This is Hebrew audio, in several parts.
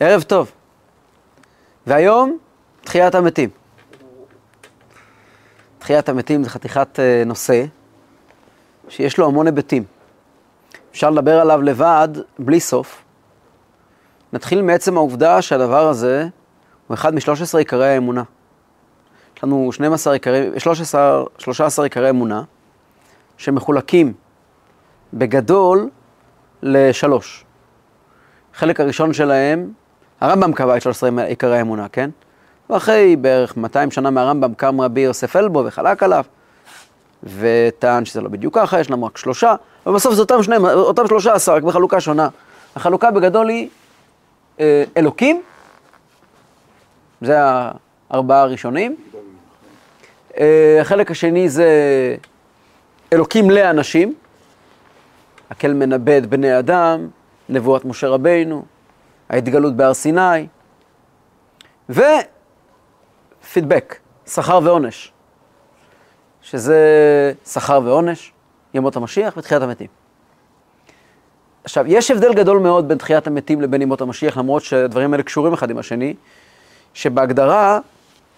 ערב טוב. והיום, תחיית המתים. תחיית המתים זה חתיכת אה, נושא שיש לו המון היבטים. אפשר לדבר עליו לבד, בלי סוף. נתחיל מעצם העובדה שהדבר הזה הוא אחד מ-13 עיקרי האמונה. יש לנו 12 עיקרי, 13, 13 עיקרי אמונה, שמחולקים בגדול לשלוש. החלק הראשון שלהם, הרמב"ם קבע את 13 עיקרי האמונה, כן? ואחרי בערך 200 שנה מהרמב"ם קם רבי יוסף אלבו וחלק עליו, וטען שזה לא בדיוק ככה, יש לנו רק שלושה, ובסוף זה אותם, שני, אותם שלושה עשר, רק בחלוקה שונה. החלוקה בגדול היא אה, אלוקים, זה הארבעה הראשונים. אה, החלק השני זה אלוקים לאנשים, הקל מנבא את בני אדם, נבואת משה רבינו, ההתגלות בהר סיני, ופידבק, שכר ועונש, שזה שכר ועונש, ימות המשיח ותחיית המתים. עכשיו, יש הבדל גדול מאוד בין תחיית המתים לבין ימות המשיח, למרות שהדברים האלה קשורים אחד עם השני, שבהגדרה,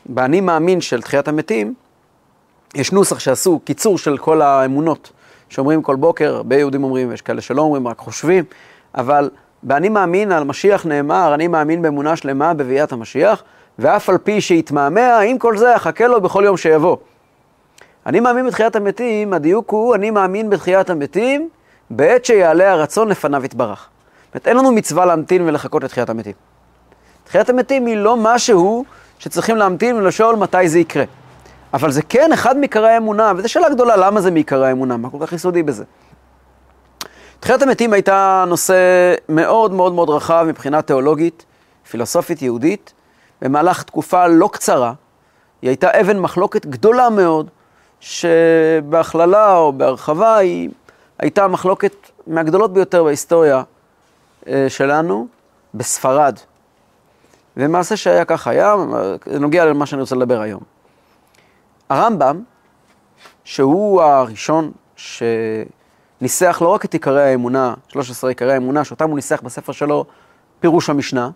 באני מאמין של תחיית המתים, יש נוסח שעשו קיצור של כל האמונות, שאומרים כל בוקר, הרבה יהודים אומרים, ויש כאלה שלא אומרים, רק חושבים, אבל באני מאמין על משיח נאמר, אני מאמין באמונה שלמה בביאת המשיח, ואף על פי שיתמהמה, עם כל זה אחכה לו בכל יום שיבוא. אני מאמין בתחיית המתים, הדיוק הוא, אני מאמין בתחיית המתים, בעת שיעלה הרצון לפניו יתברך. זאת אומרת, אין לנו מצווה להמתין ולחכות לתחיית המתים. תחיית המתים היא לא משהו שצריכים להמתין ולשאול מתי זה יקרה. אבל זה כן אחד מעיקרי האמונה, וזו שאלה גדולה, למה זה מעיקרי האמונה? מה כל כך יסודי בזה? תחיית המתים הייתה נושא מאוד מאוד מאוד רחב מבחינה תיאולוגית, פילוסופית, יהודית. במהלך תקופה לא קצרה, היא הייתה אבן מחלוקת גדולה מאוד, שבהכללה או בהרחבה היא הייתה מחלוקת מהגדולות ביותר בהיסטוריה אה, שלנו, בספרד. ומעשה שהיה כך היה, זה נוגע למה שאני רוצה לדבר היום. הרמב"ם, שהוא הראשון שניסח לא רק את עיקרי האמונה, 13 עיקרי האמונה, שאותם הוא ניסח בספר שלו, פירוש המשנה,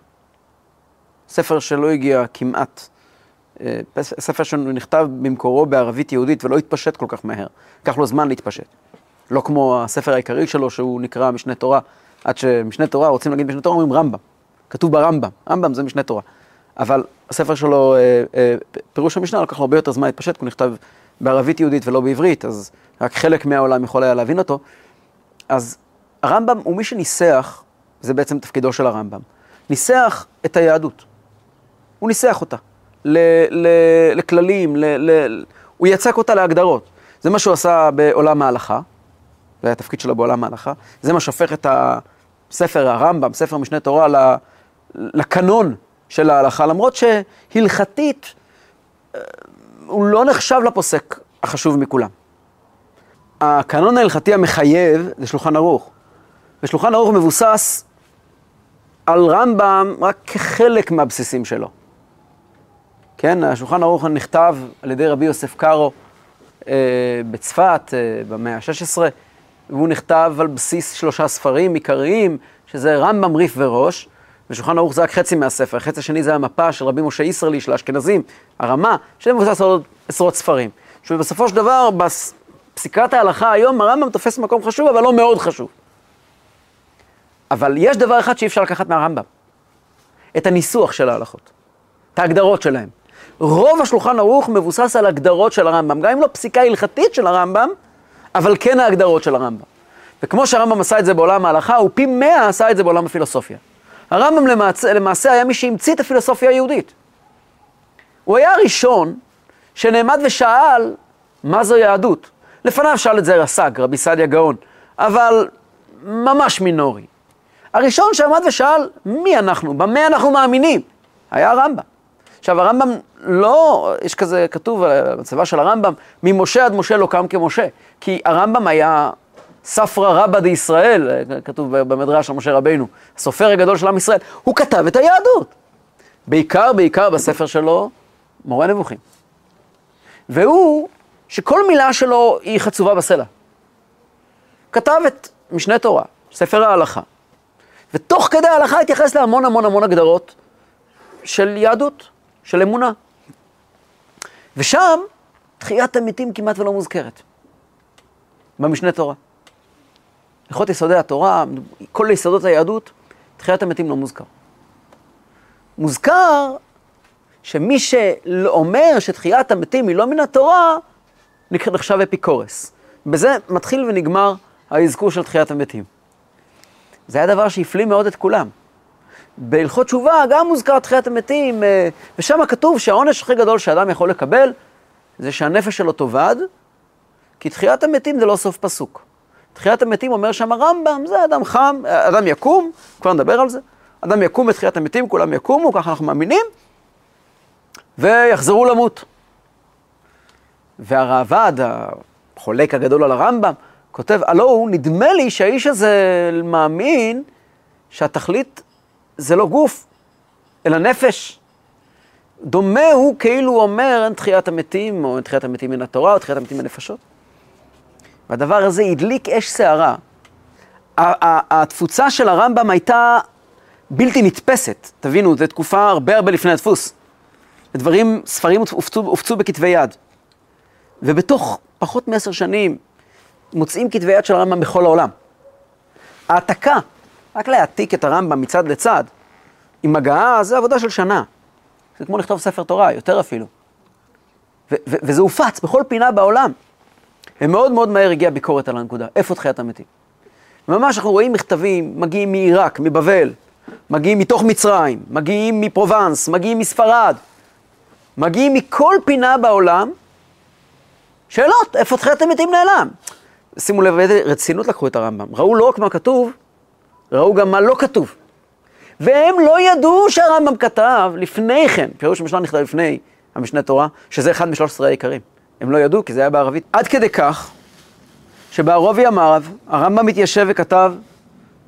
ספר שלא הגיע כמעט, אה, ספר שנכתב במקורו בערבית יהודית ולא התפשט כל כך מהר, לקח לו זמן להתפשט. לא כמו הספר העיקרי שלו שהוא נקרא משנה תורה, עד שמשנה תורה, רוצים להגיד משנה תורה, אומרים רמב"ם. כתוב ברמב"ם, רמב"ם זה משנה תורה. אבל הספר שלו, אה, אה, פירוש המשנה, לקח לו הרבה יותר זמן להתפשט, כי הוא נכתב בערבית יהודית ולא בעברית, אז רק חלק מהעולם יכול היה להבין אותו. אז הרמב"ם הוא מי שניסח, זה בעצם תפקידו של הרמב"ם, ניסח את היהדות. הוא ניסח אותה ל, ל, לכללים, ל, ל, הוא יצק אותה להגדרות. זה מה שהוא עשה בעולם ההלכה, זה היה התפקיד שלו בעולם ההלכה, זה מה שהופך את הספר הרמב"ם, ספר משנה תורה, לקנון של ההלכה, למרות שהלכתית אה, הוא לא נחשב לפוסק החשוב מכולם. הקנון ההלכתי המחייב זה שולחן ערוך, ושולחן ערוך מבוסס על רמב"ם רק כחלק מהבסיסים שלו. כן, השולחן ערוך נכתב על ידי רבי יוסף קארו אה, בצפת אה, במאה ה-16, והוא נכתב על בסיס שלושה ספרים עיקריים, שזה רמב"ם, ריף וראש, ושולחן ערוך זה רק חצי מהספר, החצי השני זה המפה של רבי משה ישרלי, של האשכנזים, הרמה, שזה מבוסס על עוד עשרות ספרים. שבסופו של דבר, בפסיקת ההלכה היום, הרמב"ם תופס מקום חשוב, אבל לא מאוד חשוב. אבל יש דבר אחד שאי אפשר לקחת מהרמב"ם, את הניסוח של ההלכות, את ההגדרות שלהם. רוב השולחן ערוך מבוסס על הגדרות של הרמב"ם, גם אם לא פסיקה הלכתית של הרמב"ם, אבל כן ההגדרות של הרמב"ם. וכמו שהרמב"ם עשה את זה בעולם ההלכה, הוא פי מאה עשה את זה בעולם הפילוסופיה. הרמב"ם למעשה, למעשה היה מי שהמציא את הפילוסופיה היהודית. הוא היה הראשון שנעמד ושאל מה זו יהדות. לפניו שאל את זה רס"ג, רבי סעדיה גאון, אבל ממש מינורי. הראשון שעמד ושאל מי אנחנו, במה אנחנו מאמינים, היה הרמב"ם. עכשיו הרמב"ם לא, יש כזה כתוב בצבא של הרמב"ם, ממשה עד משה לא קם כמשה, כי הרמב"ם היה ספרא רבא דישראל, כתוב במדרש של משה רבינו, הסופר הגדול של עם ישראל, הוא כתב את היהדות. בעיקר, בעיקר בספר שלו, מורה נבוכים. והוא, שכל מילה שלו היא חצובה בסלע. כתב את משנה תורה, ספר ההלכה. ותוך כדי ההלכה התייחס להמון המון המון הגדרות של יהדות, של אמונה. ושם תחיית המתים כמעט ולא מוזכרת, במשנה תורה. הלכות יסודי התורה, כל יסודות היהדות, תחיית המתים לא מוזכר. מוזכר שמי שאומר שתחיית המתים היא לא מן התורה, נחשב אפיקורס. בזה מתחיל ונגמר האזכור של תחיית המתים. זה היה דבר שהפליא מאוד את כולם. בהלכות תשובה גם מוזכר תחיית המתים, אה, ושם כתוב שהעונש הכי גדול שאדם יכול לקבל זה שהנפש שלו תאבד, כי תחיית המתים זה לא סוף פסוק. תחיית המתים אומר שם הרמב"ם, זה אדם חם, אדם יקום, כבר נדבר על זה, אדם יקום בתחיית המתים, כולם יקומו, ככה אנחנו מאמינים, ויחזרו למות. והראב"ד, החולק הגדול על הרמב"ם, כותב, הלא הוא, נדמה לי שהאיש הזה מאמין שהתכלית זה לא גוף, אלא נפש. דומה הוא כאילו אומר אין תחיית המתים, או אין תחיית המתים מן התורה, או תחיית המתים מן הנפשות. והדבר הזה הדליק אש סערה. התפוצה של הרמב"ם הייתה בלתי נתפסת. תבינו, זו תקופה הרבה הרבה לפני הדפוס. דברים, ספרים הופצו, הופצו בכתבי יד. ובתוך פחות מעשר שנים מוצאים כתבי יד של הרמב"ם בכל העולם. העתקה, רק להעתיק את הרמב"ם מצד לצד, עם הגעה, זה עבודה של שנה. זה כמו לכתוב ספר תורה, יותר אפילו. וזה הופץ בכל פינה בעולם. ומאוד מאוד מהר הגיעה ביקורת על הנקודה, איפה תחיית המתים? ממש אנחנו רואים מכתבים, מגיעים מעיראק, מבבל, מגיעים מתוך מצרים, מגיעים מפרובנס, מגיעים מספרד, מגיעים מכל פינה בעולם, שאלות, איפה תחיית המתים נעלם? שימו לב איזה רצינות לקחו את הרמב"ם, ראו לא רק מה כתוב, ראו גם מה לא כתוב. והם לא ידעו שהרמב"ם כתב לפני כן, פירוש המשנה נכתב לפני המשנה תורה, שזה אחד משלוש עשרה העיקרים. הם לא ידעו, כי זה היה בערבית. עד כדי כך, שבערבי המערב, הרמב"ם מתיישב וכתב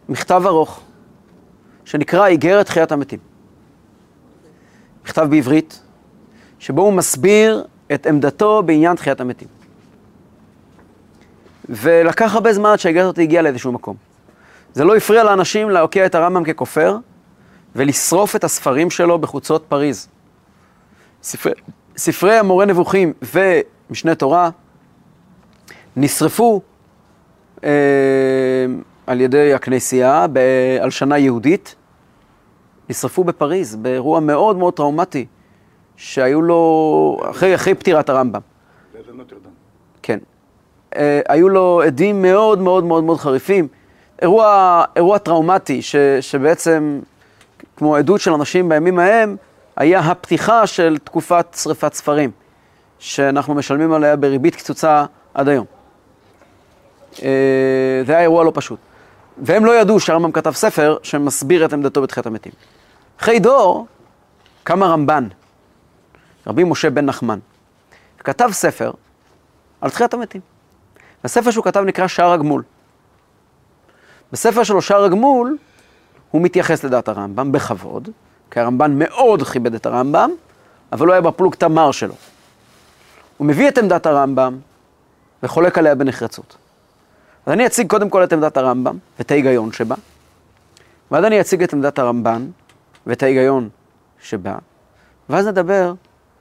מכתב ארוך, שנקרא איגרת תחיית המתים. מכתב בעברית, שבו הוא מסביר את עמדתו בעניין תחיית המתים. ולקח הרבה זמן עד שהאיגרת הזאת הגיעה לאיזשהו מקום. זה לא הפריע לאנשים להוקיע את הרמב"ם ככופר, ולשרוף את הספרים שלו בחוצות פריז. ספרי, ספרי המורה נבוכים ומשנה תורה נשרפו אה, על ידי הכנסייה בהלשנה יהודית, נשרפו בפריז, באירוע מאוד מאוד טראומטי, שהיו לו, אחרי, אחרי פטירת הרמב"ם. כן. אה, היו לו עדים מאוד מאוד מאוד מאוד חריפים. אירוע, אירוע טראומטי, ש, שבעצם כמו עדות של אנשים בימים ההם, היה הפתיחה של תקופת שריפת ספרים, שאנחנו משלמים עליה בריבית קצוצה עד היום. אה, זה היה אירוע לא פשוט. והם לא ידעו שהרמב"ם כתב ספר שמסביר את עמדתו בתחיית המתים. אחרי דור קם הרמב"ן, רבי משה בן נחמן, כתב ספר על תחיית המתים. הספר שהוא כתב נקרא שער הגמול. בספר שלו, שער הגמול, הוא מתייחס לדעת הרמב"ם בכבוד, כי הרמב"ן מאוד כיבד את הרמב"ם, אבל לא היה בפלוג תמר שלו. הוא מביא את עמדת הרמב"ם וחולק עליה בנחרצות. אז אני אציג קודם כל את עמדת הרמב"ם ואת ההיגיון שבה, ואז אני אציג את עמדת הרמב"ן ואת ההיגיון שבה, ואז נדבר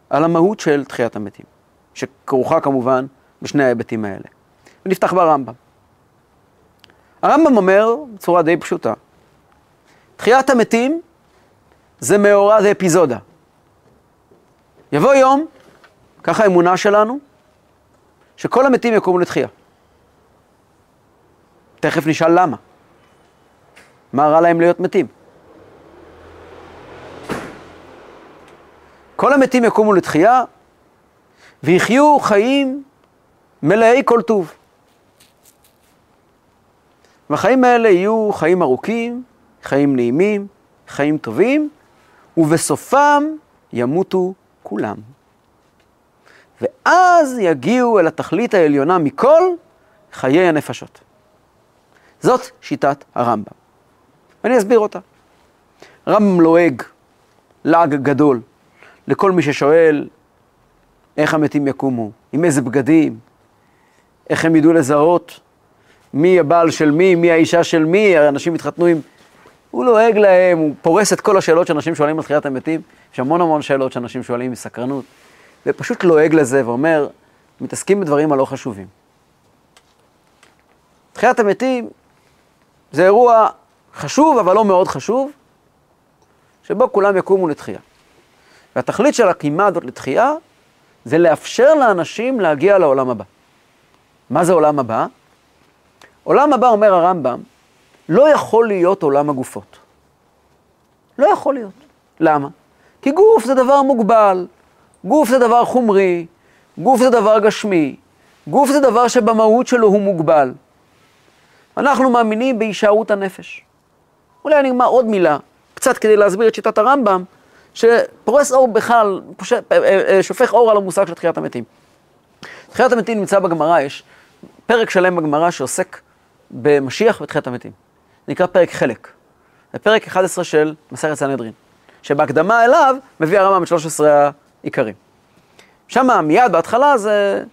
על המהות של תחיית המתים, שכרוכה כמובן בשני ההיבטים האלה. ונפתח ברמב"ם. הרמב"ם אומר בצורה די פשוטה, תחיית המתים זה מאורע, זה אפיזודה. יבוא יום, ככה האמונה שלנו, שכל המתים יקומו לתחייה. תכף נשאל למה. מה רע להם להיות מתים? כל המתים יקומו לתחייה ויחיו חיים מלאי כל טוב. והחיים האלה יהיו חיים ארוכים, חיים נעימים, חיים טובים, ובסופם ימותו כולם. ואז יגיעו אל התכלית העליונה מכל חיי הנפשות. זאת שיטת הרמב"ם. ואני אסביר אותה. הרמב"ם לועג לעג גדול לכל מי ששואל איך המתים יקומו, עם איזה בגדים, איך הם ידעו לזהות מי הבעל של מי, מי האישה של מי, אנשים התחתנו עם הוא לועג להם, הוא פורס את כל השאלות שאנשים שואלים על תחיית המתים. יש המון המון שאלות שאנשים שואלים מסקרנות, ופשוט לועג לזה ואומר, מתעסקים בדברים הלא חשובים. תחיית המתים זה אירוע חשוב, אבל לא מאוד חשוב, שבו כולם יקומו לתחייה. והתכלית של הקימה הזאת לתחייה, זה לאפשר לאנשים להגיע לעולם הבא. מה זה עולם הבא? עולם הבא, אומר הרמב"ם, לא יכול להיות עולם הגופות. לא יכול להיות. למה? כי גוף זה דבר מוגבל, גוף זה דבר חומרי, גוף זה דבר גשמי, גוף זה דבר שבמהות שלו הוא מוגבל. אנחנו מאמינים בהישארות הנפש. אולי אני אגמר עוד מילה, קצת כדי להסביר את שיטת הרמב"ם, שפורס אור בכלל, אה, אה, שופך אור על המושג של תחיית המתים. תחיית המתים נמצא בגמרא, יש פרק שלם בגמרא שעוסק במשיח ותחיית המתים. זה נקרא פרק חלק. זה פרק 11 של מסכת סנהדרין, שבהקדמה אליו מביא הרמב"ם את 13 העיקרים. שם מיד בהתחלה זה,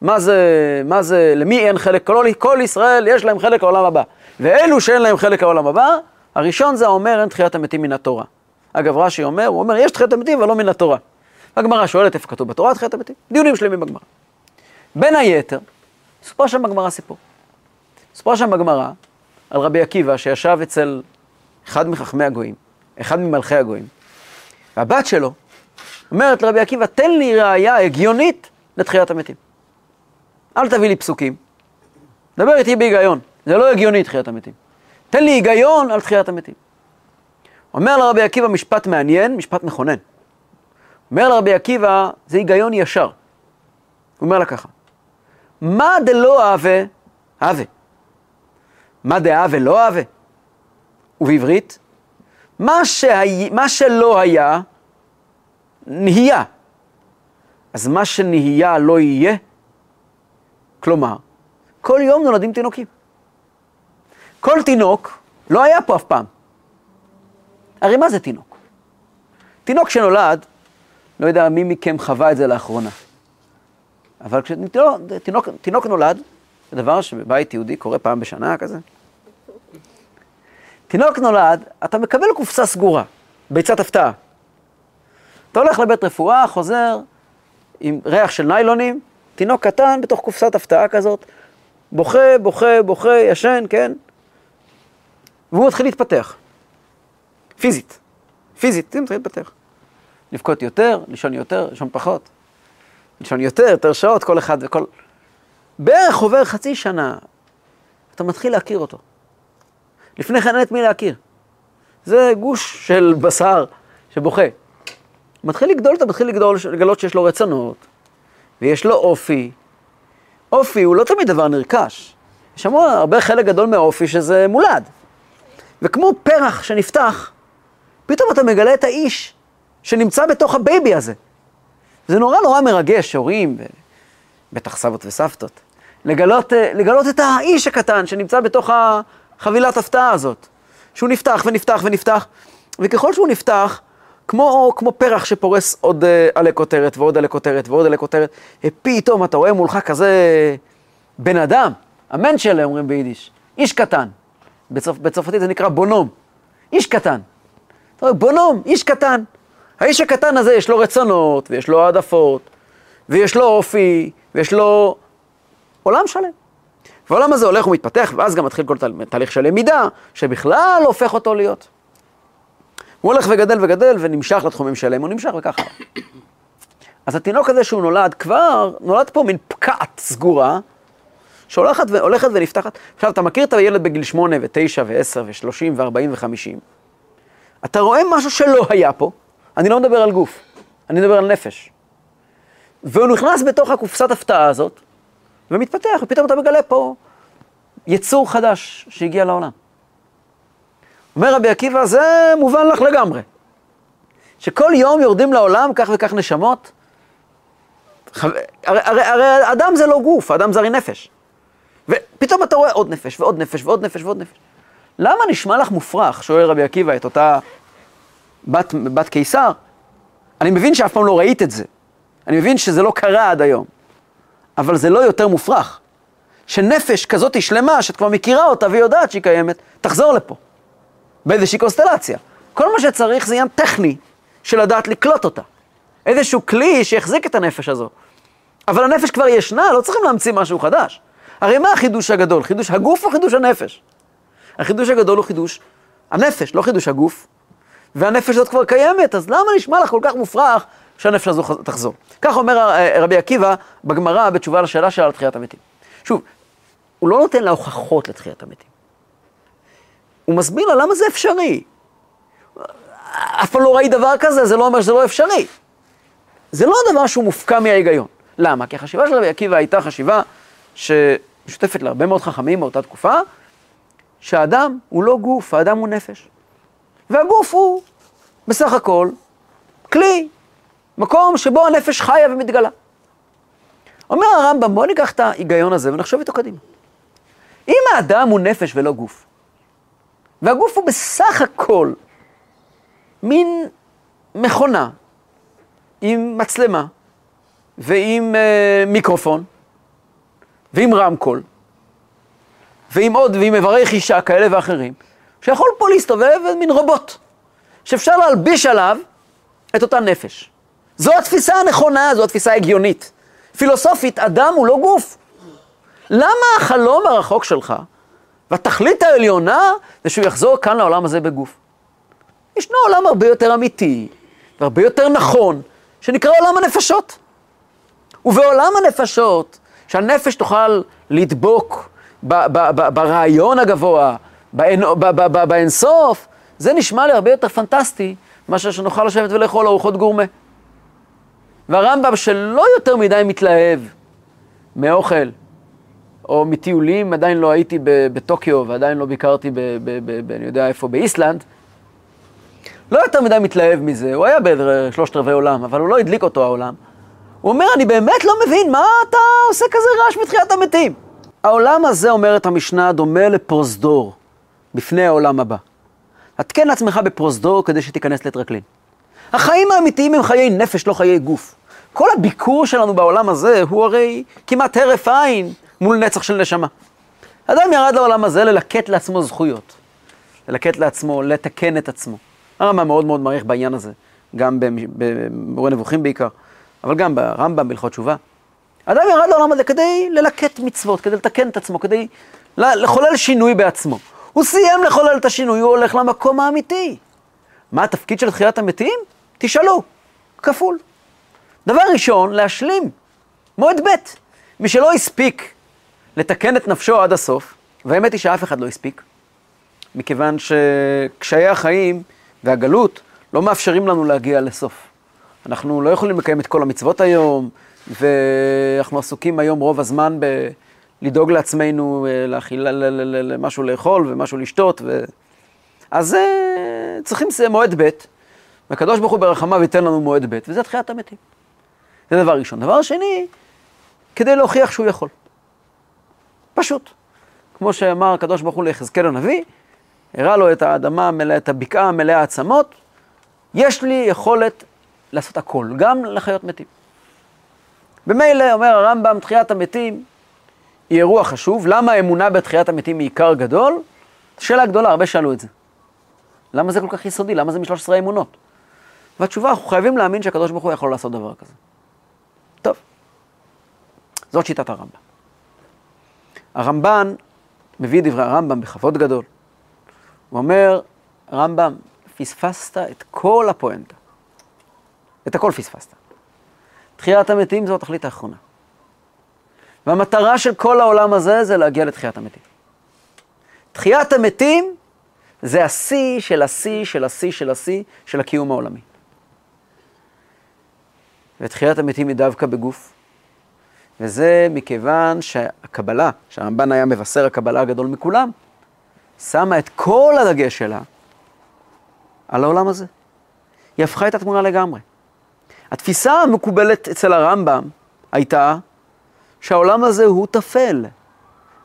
מה זה, מה זה, למי אין חלק, כל, כל ישראל יש להם חלק לעולם הבא. ואלו שאין להם חלק לעולם הבא, הראשון זה האומר אין תחיית המתים מן התורה. אגב, רש"י אומר, הוא אומר, יש תחיית המתים אבל לא מן התורה. הגמרא שואלת איפה כתוב בתורה תחיית המתים, דיונים שלמים בגמרא. בין היתר, סופר שם בגמרא סיפור. סופר שם בגמרא על רבי עקיבא שישב אצל אחד מחכמי הגויים, אחד ממלכי הגויים, והבת שלו אומרת לרבי עקיבא, תן לי ראייה הגיונית לתחיית המתים. אל תביא לי פסוקים, דבר איתי בהיגיון, זה לא הגיוני תחיית המתים. תן לי היגיון על תחיית המתים. אומר לרבי עקיבא משפט מעניין, משפט מכונן. אומר לרבי עקיבא, זה היגיון ישר. הוא אומר לה ככה, מה דלא אהבה, אהבה. מה דאהבה לא אהבה? ובעברית, מה, שהי... מה שלא היה, נהיה. אז מה שנהיה לא יהיה? כלומר, כל יום נולדים תינוקים. כל תינוק לא היה פה אף פעם. הרי מה זה תינוק? תינוק שנולד, לא יודע מי מכם חווה את זה לאחרונה, אבל כשתינוק תינוק נולד, זה דבר שבבית יהודי קורה פעם בשנה כזה. תינוק נולד, אתה מקבל קופסה סגורה, ביצת הפתעה. אתה הולך לבית רפואה, חוזר עם ריח של ניילונים, תינוק קטן בתוך קופסת הפתעה כזאת, בוכה, בוכה, בוכה, ישן, כן? והוא מתחיל להתפתח. פיזית. פיזית, הוא מתחיל להתפתח. לבכות יותר, לישון יותר, לישון פחות. לישון יותר, יותר שעות, כל אחד וכל... בערך עובר חצי שנה, אתה מתחיל להכיר אותו. לפני כן אין את מי להכיר. זה גוש של בשר שבוכה. מתחיל לגדול, אתה מתחיל לגדול, לגלות שיש לו רצונות, ויש לו אופי. אופי הוא לא תמיד דבר נרכש. יש המון, הרבה חלק גדול מהאופי שזה מולד. וכמו פרח שנפתח, פתאום אתה מגלה את האיש שנמצא בתוך ה baby הזה. זה נורא נורא מרגש, הורים, בטח סבות וסבתות, לגלות, אה, לגלות את האיש הקטן שנמצא בתוך החבילת הפתעה הזאת. שהוא נפתח ונפתח ונפתח, וככל שהוא נפתח, כמו, כמו פרח שפורס עוד אה, עלי כותרת ועוד עלי כותרת ועוד עלי כותרת, ופתאום אתה רואה מולך כזה בן אדם, אמן שלה אומרים ביידיש, איש קטן. בצרפ, בצרפתית זה נקרא בונום, איש קטן. אתה רואה, בונום, איש קטן. האיש הקטן הזה יש לו רצונות, ויש לו העדפות, ויש לו אופי, ויש לו עולם שלם. והעולם הזה הולך ומתפתח, ואז גם מתחיל כל תהליך של למידה, שבכלל הופך אותו להיות. הוא הולך וגדל וגדל ונמשך לתחומים שלהם, הוא נמשך וככה. אז התינוק הזה שהוא נולד, כבר נולד פה מין פקעת סגורה, שהולכת והולכת ונפתחת. עכשיו, אתה מכיר את הילד בגיל 8 ו-9 ו-10 ו-30 ו-40 ו-50. אתה רואה משהו שלא היה פה, אני לא מדבר על גוף, אני מדבר על נפש. והוא נכנס בתוך הקופסת הפתעה הזאת, ומתפתח, ופתאום אתה מגלה פה יצור חדש שהגיע לעולם. אומר רבי עקיבא, זה מובן לך לגמרי. שכל יום יורדים לעולם כך וכך נשמות. הרי, הרי, הרי אדם זה לא גוף, אדם זה הרי נפש. ופתאום אתה רואה עוד נפש ועוד נפש ועוד נפש ועוד נפש. למה נשמע לך מופרך, שואל רבי עקיבא את אותה בת, בת קיסר? אני מבין שאף פעם לא ראית את זה. אני מבין שזה לא קרה עד היום. אבל זה לא יותר מופרך. שנפש כזאת היא שלמה, שאת כבר מכירה אותה ויודעת שהיא קיימת, תחזור לפה. באיזושהי קונסטלציה. כל מה שצריך זה עניין טכני של לדעת לקלוט אותה. איזשהו כלי שיחזיק את הנפש הזו. אבל הנפש כבר ישנה, לא צריכים להמציא משהו חדש. הרי מה החידוש הגדול? חידוש הגוף או חידוש הנפש? החידוש הגדול הוא חידוש הנפש, לא חידוש הגוף. והנפש הזאת כבר קיימת, אז למה נשמע לך כל כך מופרך שהנפש הזו תחזור? כך אומר אה, רבי עקיבא בגמרא בתשובה לשאלה שלה על תחיית המתים. שוב, הוא לא נותן לה הוכחות לתחיית המתים. הוא מסביר לה למה זה אפשרי. אף פעם לא ראי דבר כזה, זה לא אומר שזה לא אפשרי. זה לא דבר שהוא מופקע מההיגיון. למה? כי החשיבה של רבי עקיבא הייתה חשיבה שמשותפת להרבה מאוד חכמים באותה תקופה, שהאדם הוא לא גוף, האדם הוא נפש. והגוף הוא בסך הכל כלי, מקום שבו הנפש חיה ומתגלה. אומר הרמב"ם, בואו ניקח את ההיגיון הזה ונחשוב איתו קדימה. אם האדם הוא נפש ולא גוף, והגוף הוא בסך הכל מין מכונה עם מצלמה ועם אה, מיקרופון ועם רמקול ועם עוד, ועם איברי חישה כאלה ואחרים, שיכול פה להסתובב מין רובוט, שאפשר להלביש עליו את אותה נפש. זו התפיסה הנכונה, זו התפיסה ההגיונית. פילוסופית, אדם הוא לא גוף. למה החלום הרחוק שלך, והתכלית העליונה, זה שהוא יחזור כאן לעולם הזה בגוף? ישנו עולם הרבה יותר אמיתי, והרבה יותר נכון, שנקרא עולם הנפשות. ובעולם הנפשות, שהנפש תוכל לדבוק ברעיון הגבוה, באינסוף, זה נשמע לי הרבה יותר פנטסטי מאשר שנוכל לשבת ולאכול ארוחות גורמה. והרמב"ם שלא יותר מדי מתלהב מאוכל או מטיולים, עדיין לא הייתי בטוקיו ועדיין לא ביקרתי, ב, ב, ב, ב, אני יודע איפה, באיסלנד, לא יותר מדי מתלהב מזה, הוא היה בשלושת רבעי עולם, אבל הוא לא הדליק אותו העולם. הוא אומר, אני באמת לא מבין, מה אתה עושה כזה רעש מתחיית המתים? העולם הזה, אומרת המשנה, דומה לפרוזדור בפני העולם הבא. התקן לעצמך בפרוזדור כדי שתיכנס לטרקלין. החיים האמיתיים הם חיי נפש, לא חיי גוף. כל הביקור שלנו בעולם הזה הוא הרי כמעט הרף עין מול נצח של נשמה. אדם ירד לעולם הזה ללקט לעצמו זכויות. ללקט לעצמו, לתקן את עצמו. הרמב"ם מאוד מאוד מעריך בעניין הזה, גם במורה נבוכים בעיקר, אבל גם ברמב"ם, בהלכות תשובה. אדם ירד לעולם הזה כדי ללקט מצוות, כדי לתקן את עצמו, כדי לחולל שינוי בעצמו. הוא סיים לחולל את השינוי, הוא הולך למקום האמיתי. מה התפקיד של תחיית המתים? תשאלו, כפול. דבר ראשון, להשלים. מועד ב', מי שלא הספיק לתקן את נפשו עד הסוף, והאמת היא שאף אחד לא הספיק, מכיוון שקשיי החיים והגלות לא מאפשרים לנו להגיע לסוף. אנחנו לא יכולים לקיים את כל המצוות היום, ואנחנו עסוקים היום רוב הזמן ב... לדאוג לעצמנו, אה, להכיל, למשהו לאכול ומשהו לשתות. ו... אז uh, צריכים מועד ב', והקדוש ברוך הוא ברחמיו ייתן לנו מועד ב', וזה תחיית המתים. זה דבר ראשון. דבר שני, כדי להוכיח שהוא יכול. פשוט. כמו שאמר הקדוש ברוך הוא ליחזקאל הנביא, הראה לו את האדמה, את הבקעה מלאה עצמות, יש לי יכולת לעשות הכל, גם לחיות מתים. במילא, אומר הרמב"ם, תחיית המתים היא אירוע חשוב. למה האמונה בתחיית המתים היא עיקר גדול? שאלה גדולה, הרבה שאלו את זה. למה זה כל כך יסודי? למה זה משלוש עשרה אמונות? והתשובה, אנחנו חייבים להאמין שהקדוש ברוך הוא יכול לעשות דבר כזה. טוב, זאת שיטת הרמב"ם. הרמב"ן מביא דברי הרמב"ם בכבוד גדול. הוא אומר, רמב"ם, פספסת את כל הפואנטה. את הכל פספסת. תחיית המתים זו התכלית האחרונה. והמטרה של כל העולם הזה זה להגיע לתחיית המתים. תחיית המתים זה השיא של השיא של השיא של השיא של הקיום העולמי. ותחיית המתים היא דווקא בגוף. וזה מכיוון שהקבלה, שהרמב"ן היה מבשר הקבלה הגדול מכולם, שמה את כל הדגש שלה על העולם הזה. היא הפכה את התמונה לגמרי. התפיסה המקובלת אצל הרמב"ם הייתה שהעולם הזה הוא טפל,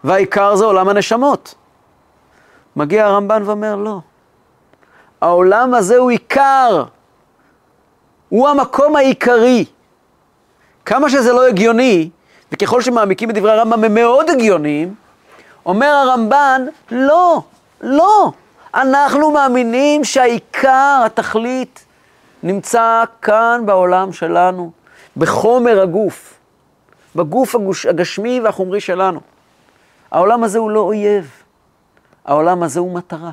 והעיקר זה עולם הנשמות. מגיע הרמב"ן ואומר, לא. העולם הזה הוא עיקר, הוא המקום העיקרי. כמה שזה לא הגיוני, וככל שמעמיקים בדברי הרמב"ם הם מאוד הגיוניים, אומר הרמב"ן, לא, לא, אנחנו מאמינים שהעיקר, התכלית, נמצא כאן בעולם שלנו, בחומר הגוף, בגוף הגוש, הגשמי והחומרי שלנו. העולם הזה הוא לא אויב, העולם הזה הוא מטרה.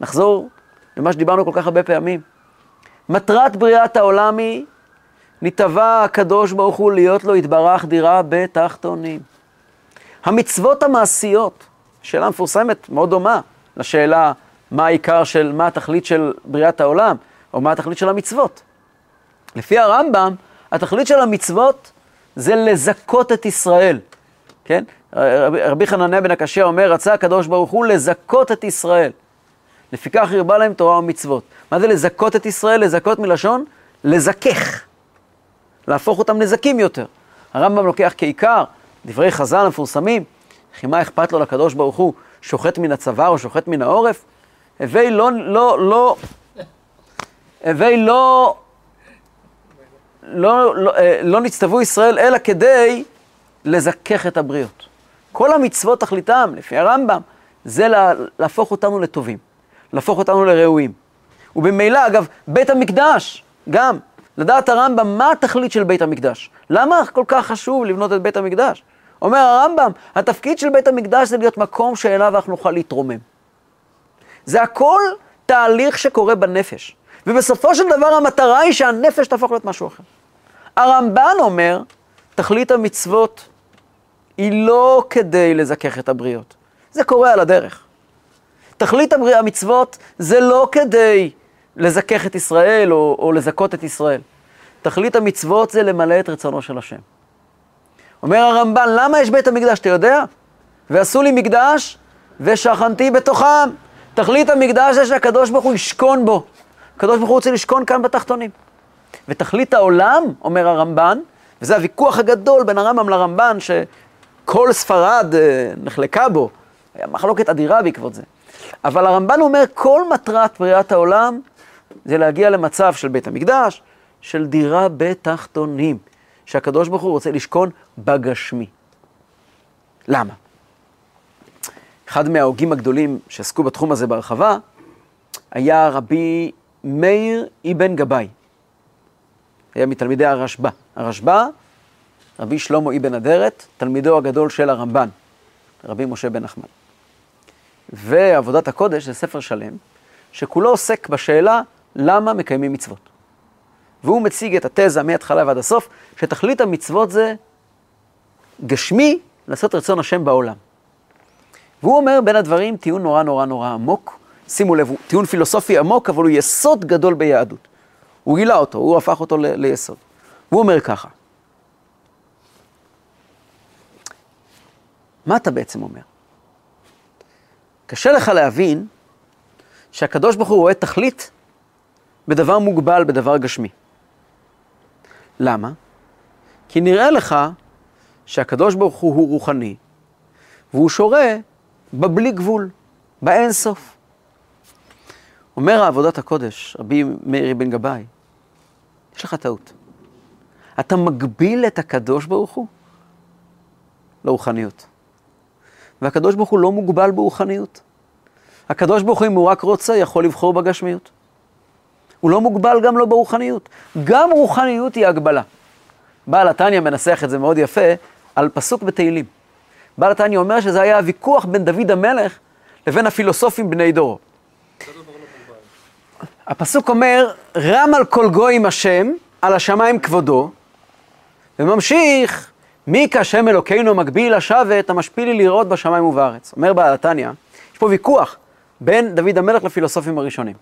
נחזור למה שדיברנו כל כך הרבה פעמים. מטרת בריאת העולם היא, נתבע הקדוש ברוך הוא להיות לו יתברך דירה בתחתונים. המצוות המעשיות, שאלה מפורסמת, מאוד דומה לשאלה מה העיקר של, מה התכלית של בריאת העולם, או מה התכלית של המצוות. לפי הרמב"ם, התכלית של המצוות זה לזכות את ישראל, כן? רבי, חנניה בן הקשיא אומר, רצה הקדוש ברוך הוא לזכות את ישראל. לפיכך הרבה להם תורה ומצוות. מה זה לזכות את ישראל? לזכות מלשון לזכך. להפוך אותם נזקים יותר. הרמב"ם לוקח כעיקר דברי חז"ל המפורסמים, וכי מה אכפת לו לקדוש ברוך הוא, שוחט מן הצוואר או שוחט מן העורף? הווי לא, לא, לא, הווי לא, לא, לא, אה, לא נצטוו ישראל אלא כדי לזכך את הבריות. כל המצוות תכליתם, לפי הרמב"ם, זה להפוך אותנו לטובים, להפוך אותנו לראויים. ובמילא, אגב, בית המקדש, גם, לדעת הרמב"ם מה התכלית של בית המקדש. למה כל כך חשוב לבנות את בית המקדש? אומר הרמב"ם, התפקיד של בית המקדש זה להיות מקום שאליו אנחנו נוכל להתרומם. זה הכל תהליך שקורה בנפש. ובסופו של דבר המטרה היא שהנפש תהפוך להיות משהו אחר. הרמב"ן אומר, תכלית המצוות היא לא כדי לזכך את הבריות. זה קורה על הדרך. תכלית המצוות זה לא כדי לזכך את ישראל או, או לזכות את ישראל. תכלית המצוות זה למלא את רצונו של השם. אומר הרמב"ן, למה יש בית המקדש, אתה יודע? ועשו לי מקדש ושכנתי בתוכם. תכלית המקדש זה שהקדוש ברוך הוא ישכון בו. הקדוש ברוך הוא רוצה לשכון כאן בתחתונים. ותכלית העולם, אומר הרמב"ן, וזה הוויכוח הגדול בין הרמב"ם לרמב"ן, שכל ספרד אה, נחלקה בו, היה מחלוקת אדירה בעקבות זה. אבל הרמב"ן אומר, כל מטרת בריאת העולם זה להגיע למצב של בית המקדש, של דירה בתחתונים, שהקדוש ברוך הוא רוצה לשכון בגשמי. למה? אחד מההוגים הגדולים שעסקו בתחום הזה בהרחבה, היה רבי מאיר אבן גבאי. היה מתלמידי הרשב"א. הרשב"א, רבי שלמה אבן אדרת, תלמידו הגדול של הרמב"ן, רבי משה בן נחמן. ועבודת הקודש זה ספר שלם, שכולו עוסק בשאלה למה מקיימים מצוות. והוא מציג את התזה מההתחלה ועד הסוף, שתכלית המצוות זה גשמי, לעשות רצון השם בעולם. והוא אומר בין הדברים טיעון נורא נורא נורא עמוק, שימו לב, הוא טיעון פילוסופי עמוק, אבל הוא יסוד גדול ביהדות. הוא גילה אותו, הוא הפך אותו ל- ליסוד. והוא אומר ככה, מה אתה בעצם אומר? קשה לך להבין שהקדוש ברוך הוא רואה תכלית בדבר מוגבל, בדבר גשמי. למה? כי נראה לך שהקדוש ברוך הוא הוא רוחני, והוא שורה בבלי גבול, באין סוף. אומר עבודת הקודש, רבי מאיר בן גבאי, יש לך טעות. אתה מגביל את הקדוש ברוך הוא לרוחניות. והקדוש ברוך הוא לא מוגבל ברוחניות. הקדוש ברוך הוא, אם הוא רק רוצה, יכול לבחור בגשמיות. הוא לא מוגבל גם לא ברוחניות. גם רוחניות היא הגבלה. בעל התניא מנסח את זה מאוד יפה על פסוק בתהילים. בעל התניא אומר שזה היה הוויכוח בין דוד המלך לבין הפילוסופים בני דורו. הפסוק אומר, רם על כל גויים השם, על השמיים כבודו, וממשיך, מי כהשם אלוקינו מגביל השבת, המשפיל לי לראות בשמיים ובארץ. אומר בעל התניא, יש פה ויכוח בין דוד המלך לפילוסופים הראשונים.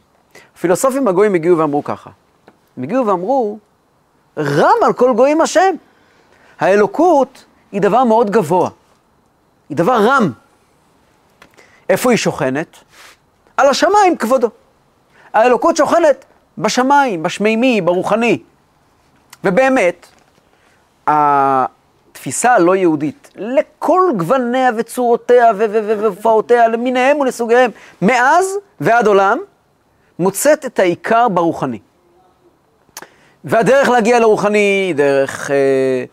הפילוסופים הגויים הגיעו ואמרו ככה, הם הגיעו ואמרו, רם על כל גויים השם. האלוקות היא דבר מאוד גבוה, היא דבר רם. איפה היא שוכנת? על השמיים כבודו. האלוקות שוכנת בשמיים, בשמימי, ברוחני. ובאמת, התפיסה הלא יהודית, לכל גווניה וצורותיה והופעותיה, למיניהם ולסוגיהם, מאז ועד עולם, מוצאת את העיקר ברוחני. והדרך להגיע לרוחני היא דרך אה,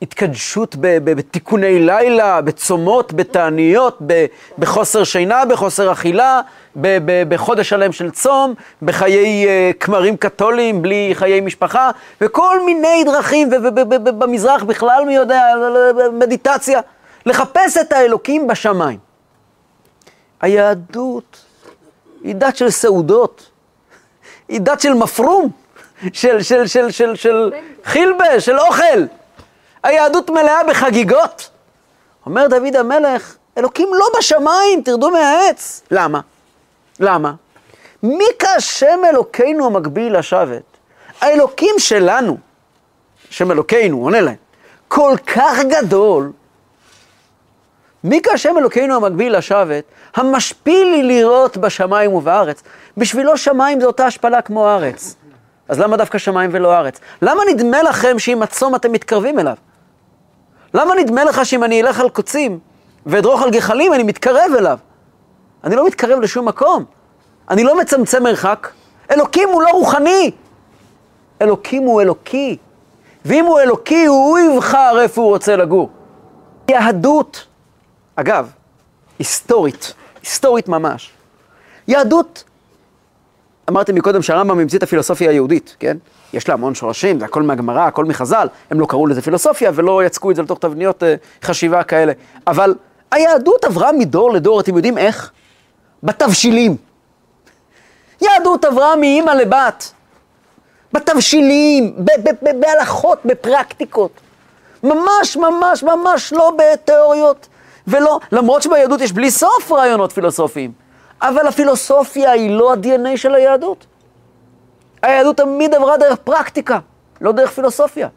בהתקדשות בתיקוני לילה, בצומות, בתעניות, בחוסר שינה, בחוסר אכילה, בחודש שלם של צום, בחיי אה, כמרים קתוליים, בלי חיי משפחה, וכל מיני דרכים, ובמזרח בכלל מי יודע, מדיטציה, לחפש את האלוקים בשמיים. היהדות היא דת של סעודות, היא דת של מפרום, של, של, של, של, של חילבה, של אוכל. היהדות מלאה בחגיגות. אומר דוד המלך, אלוקים לא בשמיים, תרדו מהעץ. למה? למה? מי כהשם אלוקינו המקביל לשבת? האלוקים שלנו, שם אלוקינו, עונה להם, כל כך גדול, מי כהשם אלוקינו המקביל לשבת, המשפיל לי לראות בשמיים ובארץ. בשבילו שמיים זו אותה השפלה כמו הארץ. אז למה דווקא שמיים ולא ארץ? למה נדמה לכם שעם הצום אתם מתקרבים אליו? למה נדמה לך שאם אני אלך על קוצים ואדרוך על גחלים, אני מתקרב אליו? אני לא מתקרב לשום מקום. אני לא מצמצם מרחק. אלוקים הוא לא רוחני. אלוקים הוא אלוקי. ואם הוא אלוקי, הוא יבחר איפה הוא רוצה לגור. יהדות, אגב, היסטורית, היסטורית ממש. יהדות, אמרתי מקודם שהרמב"ם המציא את הפילוסופיה היהודית, כן? יש לה המון שורשים, זה הכל מהגמרא, הכל מחז"ל, הם לא קראו לזה פילוסופיה ולא יצקו את זה לתוך תבניות uh, חשיבה כאלה. אבל היהדות עברה מדור לדור, אתם יודעים איך? בתבשילים. יהדות עברה מאימא לבת. בתבשילים, בהלכות, בפרקטיקות. ממש, ממש, ממש לא בתיאוריות. ולא, למרות שביהדות יש בלי סוף רעיונות פילוסופיים. אבל הפילוסופיה היא לא ה-DNA של היהדות. היהדות תמיד עברה דרך פרקטיקה, לא דרך פילוסופיה.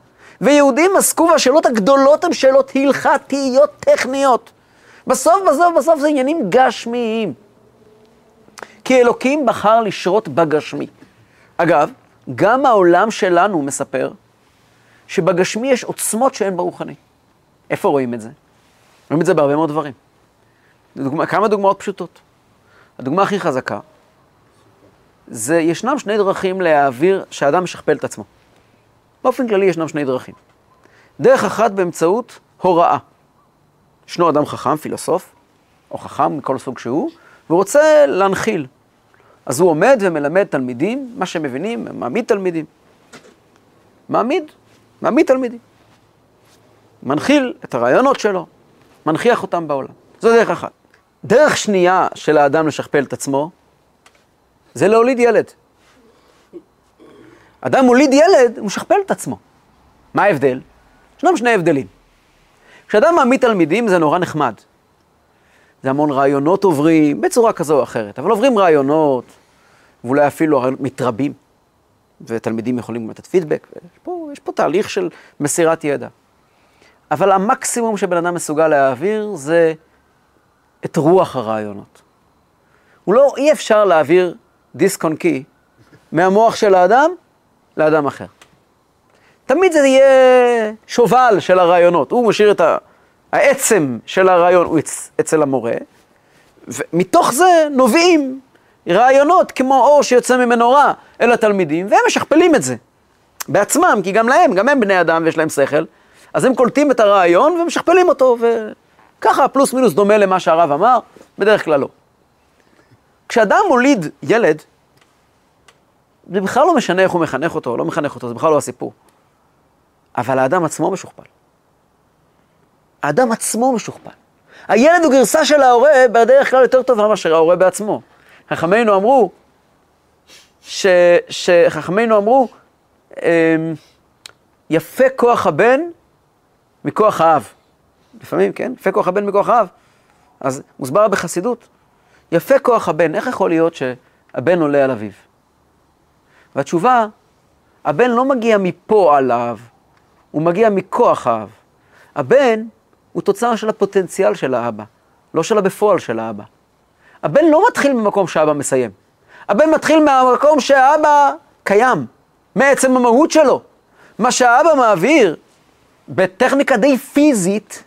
ויהודים עסקו והשאלות הגדולות הן שאלות הלכתיות טכניות. בסוף, בסוף, בסוף זה עניינים גשמיים. כי אלוקים בחר לשרות בגשמי. אגב, גם העולם שלנו מספר שבגשמי יש עוצמות שאין ברוחני. איפה רואים את זה? רואים את זה בהרבה מאוד דברים. דוגמה, כמה דוגמאות פשוטות. הדוגמה הכי חזקה, זה ישנם שני דרכים להעביר שאדם משכפל את עצמו. באופן כללי ישנם שני דרכים. דרך אחת באמצעות הוראה. ישנו אדם חכם, פילוסוף, או חכם מכל סוג שהוא, ורוצה להנחיל. אז הוא עומד ומלמד תלמידים, מה שהם מבינים, מעמיד תלמידים. מעמיד, מעמיד תלמידים. מנחיל את הרעיונות שלו, מנכיח אותם בעולם. זו דרך אחת. דרך שנייה של האדם לשכפל את עצמו, זה להוליד ילד. אדם מוליד ילד, הוא משכפל את עצמו. מה ההבדל? ישנם שני הבדלים. כשאדם מעמיד תלמידים זה נורא נחמד. זה המון רעיונות עוברים, בצורה כזו או אחרת, אבל עוברים רעיונות, ואולי אפילו הרעיונות מתרבים, ותלמידים יכולים לתת פידבק, יש פה, יש פה תהליך של מסירת ידע. אבל המקסימום שבן אדם מסוגל להעביר זה את רוח הרעיונות. הוא לא, אי אפשר להעביר דיסק און קי מהמוח של האדם לאדם אחר. תמיד זה יהיה שובל של הרעיונות. הוא משאיר את העצם של הרעיון הוא אצל המורה, ומתוך זה נובעים רעיונות כמו אור שיוצא ממנורה אל התלמידים, והם משכפלים את זה בעצמם, כי גם להם, גם הם בני אדם ויש להם שכל, אז הם קולטים את הרעיון ומשכפלים אותו, וככה פלוס מינוס דומה למה שהרב אמר, בדרך כלל לא. כשאדם מוליד ילד, זה בכלל לא משנה איך הוא מחנך אותו או לא מחנך אותו, זה בכלל לא הסיפור. אבל האדם עצמו משוכפל. האדם עצמו משוכפל. הילד הוא גרסה של ההורה בדרך כלל יותר טובה מאשר ההורה בעצמו. חכמינו אמרו, ש, שחכמינו אמרו, אמ, יפה כוח הבן מכוח האב. לפעמים, כן? יפה כוח הבן מכוח האב. אז מוסבר בחסידות, יפה כוח הבן, איך יכול להיות שהבן עולה על אביו? והתשובה, הבן לא מגיע מפה על האב, הוא מגיע מכוח האב. הבן הוא תוצר של הפוטנציאל של האבא, לא של הבפועל של האבא. הבן לא מתחיל ממקום שהאבא מסיים. הבן מתחיל מהמקום שהאבא קיים, מעצם המהות שלו. מה שהאבא מעביר בטכניקה די פיזית,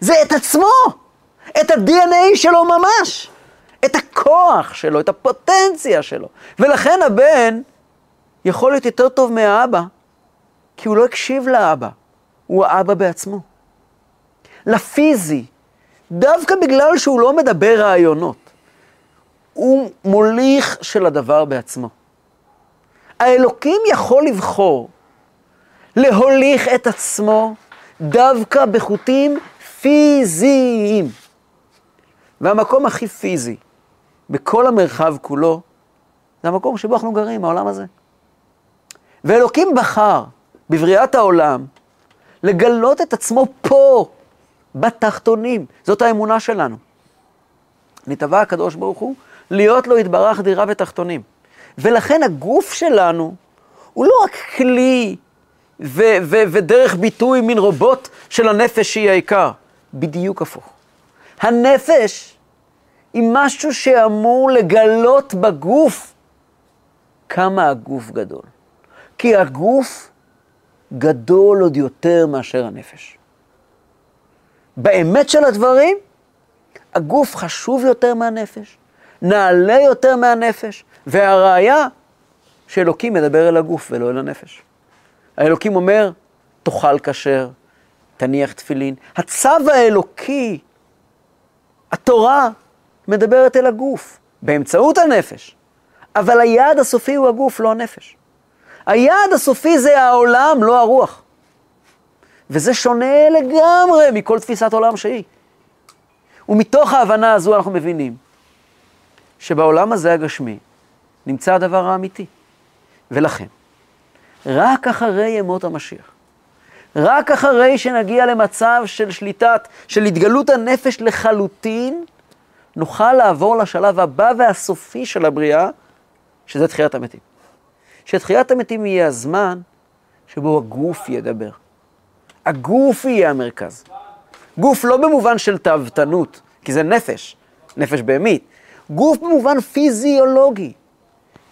זה את עצמו, את ה-DNA שלו ממש, את הכוח שלו, את הפוטנציה שלו. ולכן הבן יכול להיות יותר טוב מהאבא, כי הוא לא הקשיב לאבא. הוא האבא בעצמו. לפיזי, דווקא בגלל שהוא לא מדבר רעיונות, הוא מוליך של הדבר בעצמו. האלוקים יכול לבחור להוליך את עצמו דווקא בחוטים פיזיים. והמקום הכי פיזי בכל המרחב כולו, זה המקום שבו אנחנו גרים, העולם הזה. ואלוקים בחר בבריאת העולם לגלות את עצמו פה, בתחתונים. זאת האמונה שלנו. נתבע הקדוש ברוך הוא להיות לו יתברך דירה בתחתונים. ולכן הגוף שלנו הוא לא רק כלי ו- ו- ודרך ביטוי מין רובוט של הנפש שהיא העיקר, בדיוק הפוך. הנפש היא משהו שאמור לגלות בגוף כמה הגוף גדול. כי הגוף גדול עוד יותר מאשר הנפש. באמת של הדברים, הגוף חשוב יותר מהנפש, נעלה יותר מהנפש, והראיה שאלוקים מדבר אל הגוף ולא אל הנפש. האלוקים אומר, תאכל כשר, תניח תפילין. הצו האלוקי, התורה, מדברת אל הגוף, באמצעות הנפש. אבל היעד הסופי הוא הגוף, לא הנפש. היעד הסופי זה העולם, לא הרוח. וזה שונה לגמרי מכל תפיסת עולם שהיא. ומתוך ההבנה הזו אנחנו מבינים שבעולם הזה הגשמי נמצא הדבר האמיתי. ולכן, רק אחרי ימות המשיח, רק אחרי שנגיע למצב של שליטת, של התגלות הנפש לחלוטין, נוכל לעבור לשלב הבא והסופי של הבריאה, שזה תחיית המתים. שתחיית המתים יהיה הזמן שבו הגוף ידבר. הגוף יהיה המרכז. גוף לא במובן של תאוותנות, כי זה נפש, נפש בהמית. גוף במובן פיזיולוגי,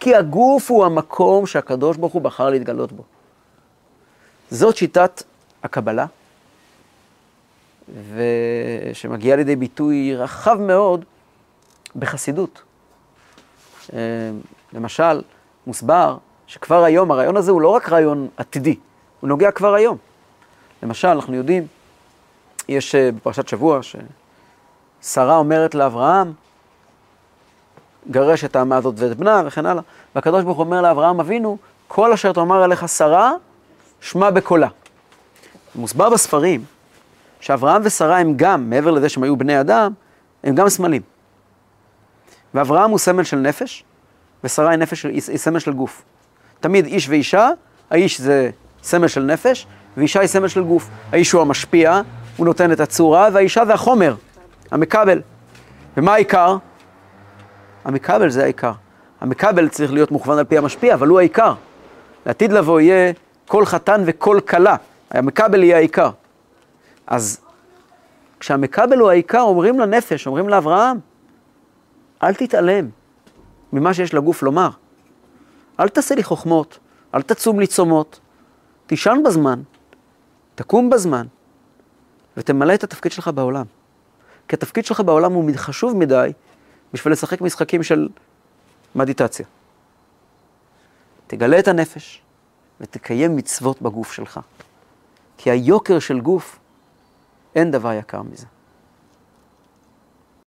כי הגוף הוא המקום שהקדוש ברוך הוא בחר להתגלות בו. זאת שיטת הקבלה, ושמגיעה לידי ביטוי רחב מאוד בחסידות. אה, למשל, מוסבר שכבר היום, הרעיון הזה הוא לא רק רעיון עתידי, הוא נוגע כבר היום. למשל, אנחנו יודעים, יש אה, בפרשת שבוע, ששרה אומרת לאברהם, גרש את האמה הזאת ואת בנה וכן הלאה, והקדוש ברוך הוא אומר לאברהם אבינו, כל אשר תאמר עליך שרה, שמע בקולה. מוסבר בספרים שאברהם ושרה הם גם, מעבר לזה שהם היו בני אדם, הם גם סמלים. ואברהם הוא סמל של נפש, ושרה היא, נפש, היא סמל של גוף. תמיד איש ואישה, האיש זה סמל של נפש, ואישה היא סמל של גוף. האיש הוא המשפיע, הוא נותן את הצורה, והאישה זה החומר, המקבל. ומה העיקר? המקבל זה העיקר. המקבל צריך להיות מוכוון על פי המשפיע, אבל הוא העיקר. לעתיד לבוא יהיה כל חתן וכל כלה, המקבל יהיה העיקר. אז כשהמקבל הוא העיקר, אומרים לנפש, אומרים לאברהם, אל תתעלם ממה שיש לגוף לומר. אל תעשה לי חוכמות, אל תצום לי צומות, תישן בזמן, תקום בזמן, ותמלא את התפקיד שלך בעולם. כי התפקיד שלך בעולם הוא חשוב מדי בשביל לשחק משחקים של מדיטציה. תגלה את הנפש ותקיים מצוות בגוף שלך. כי היוקר של גוף, אין דבר יקר מזה.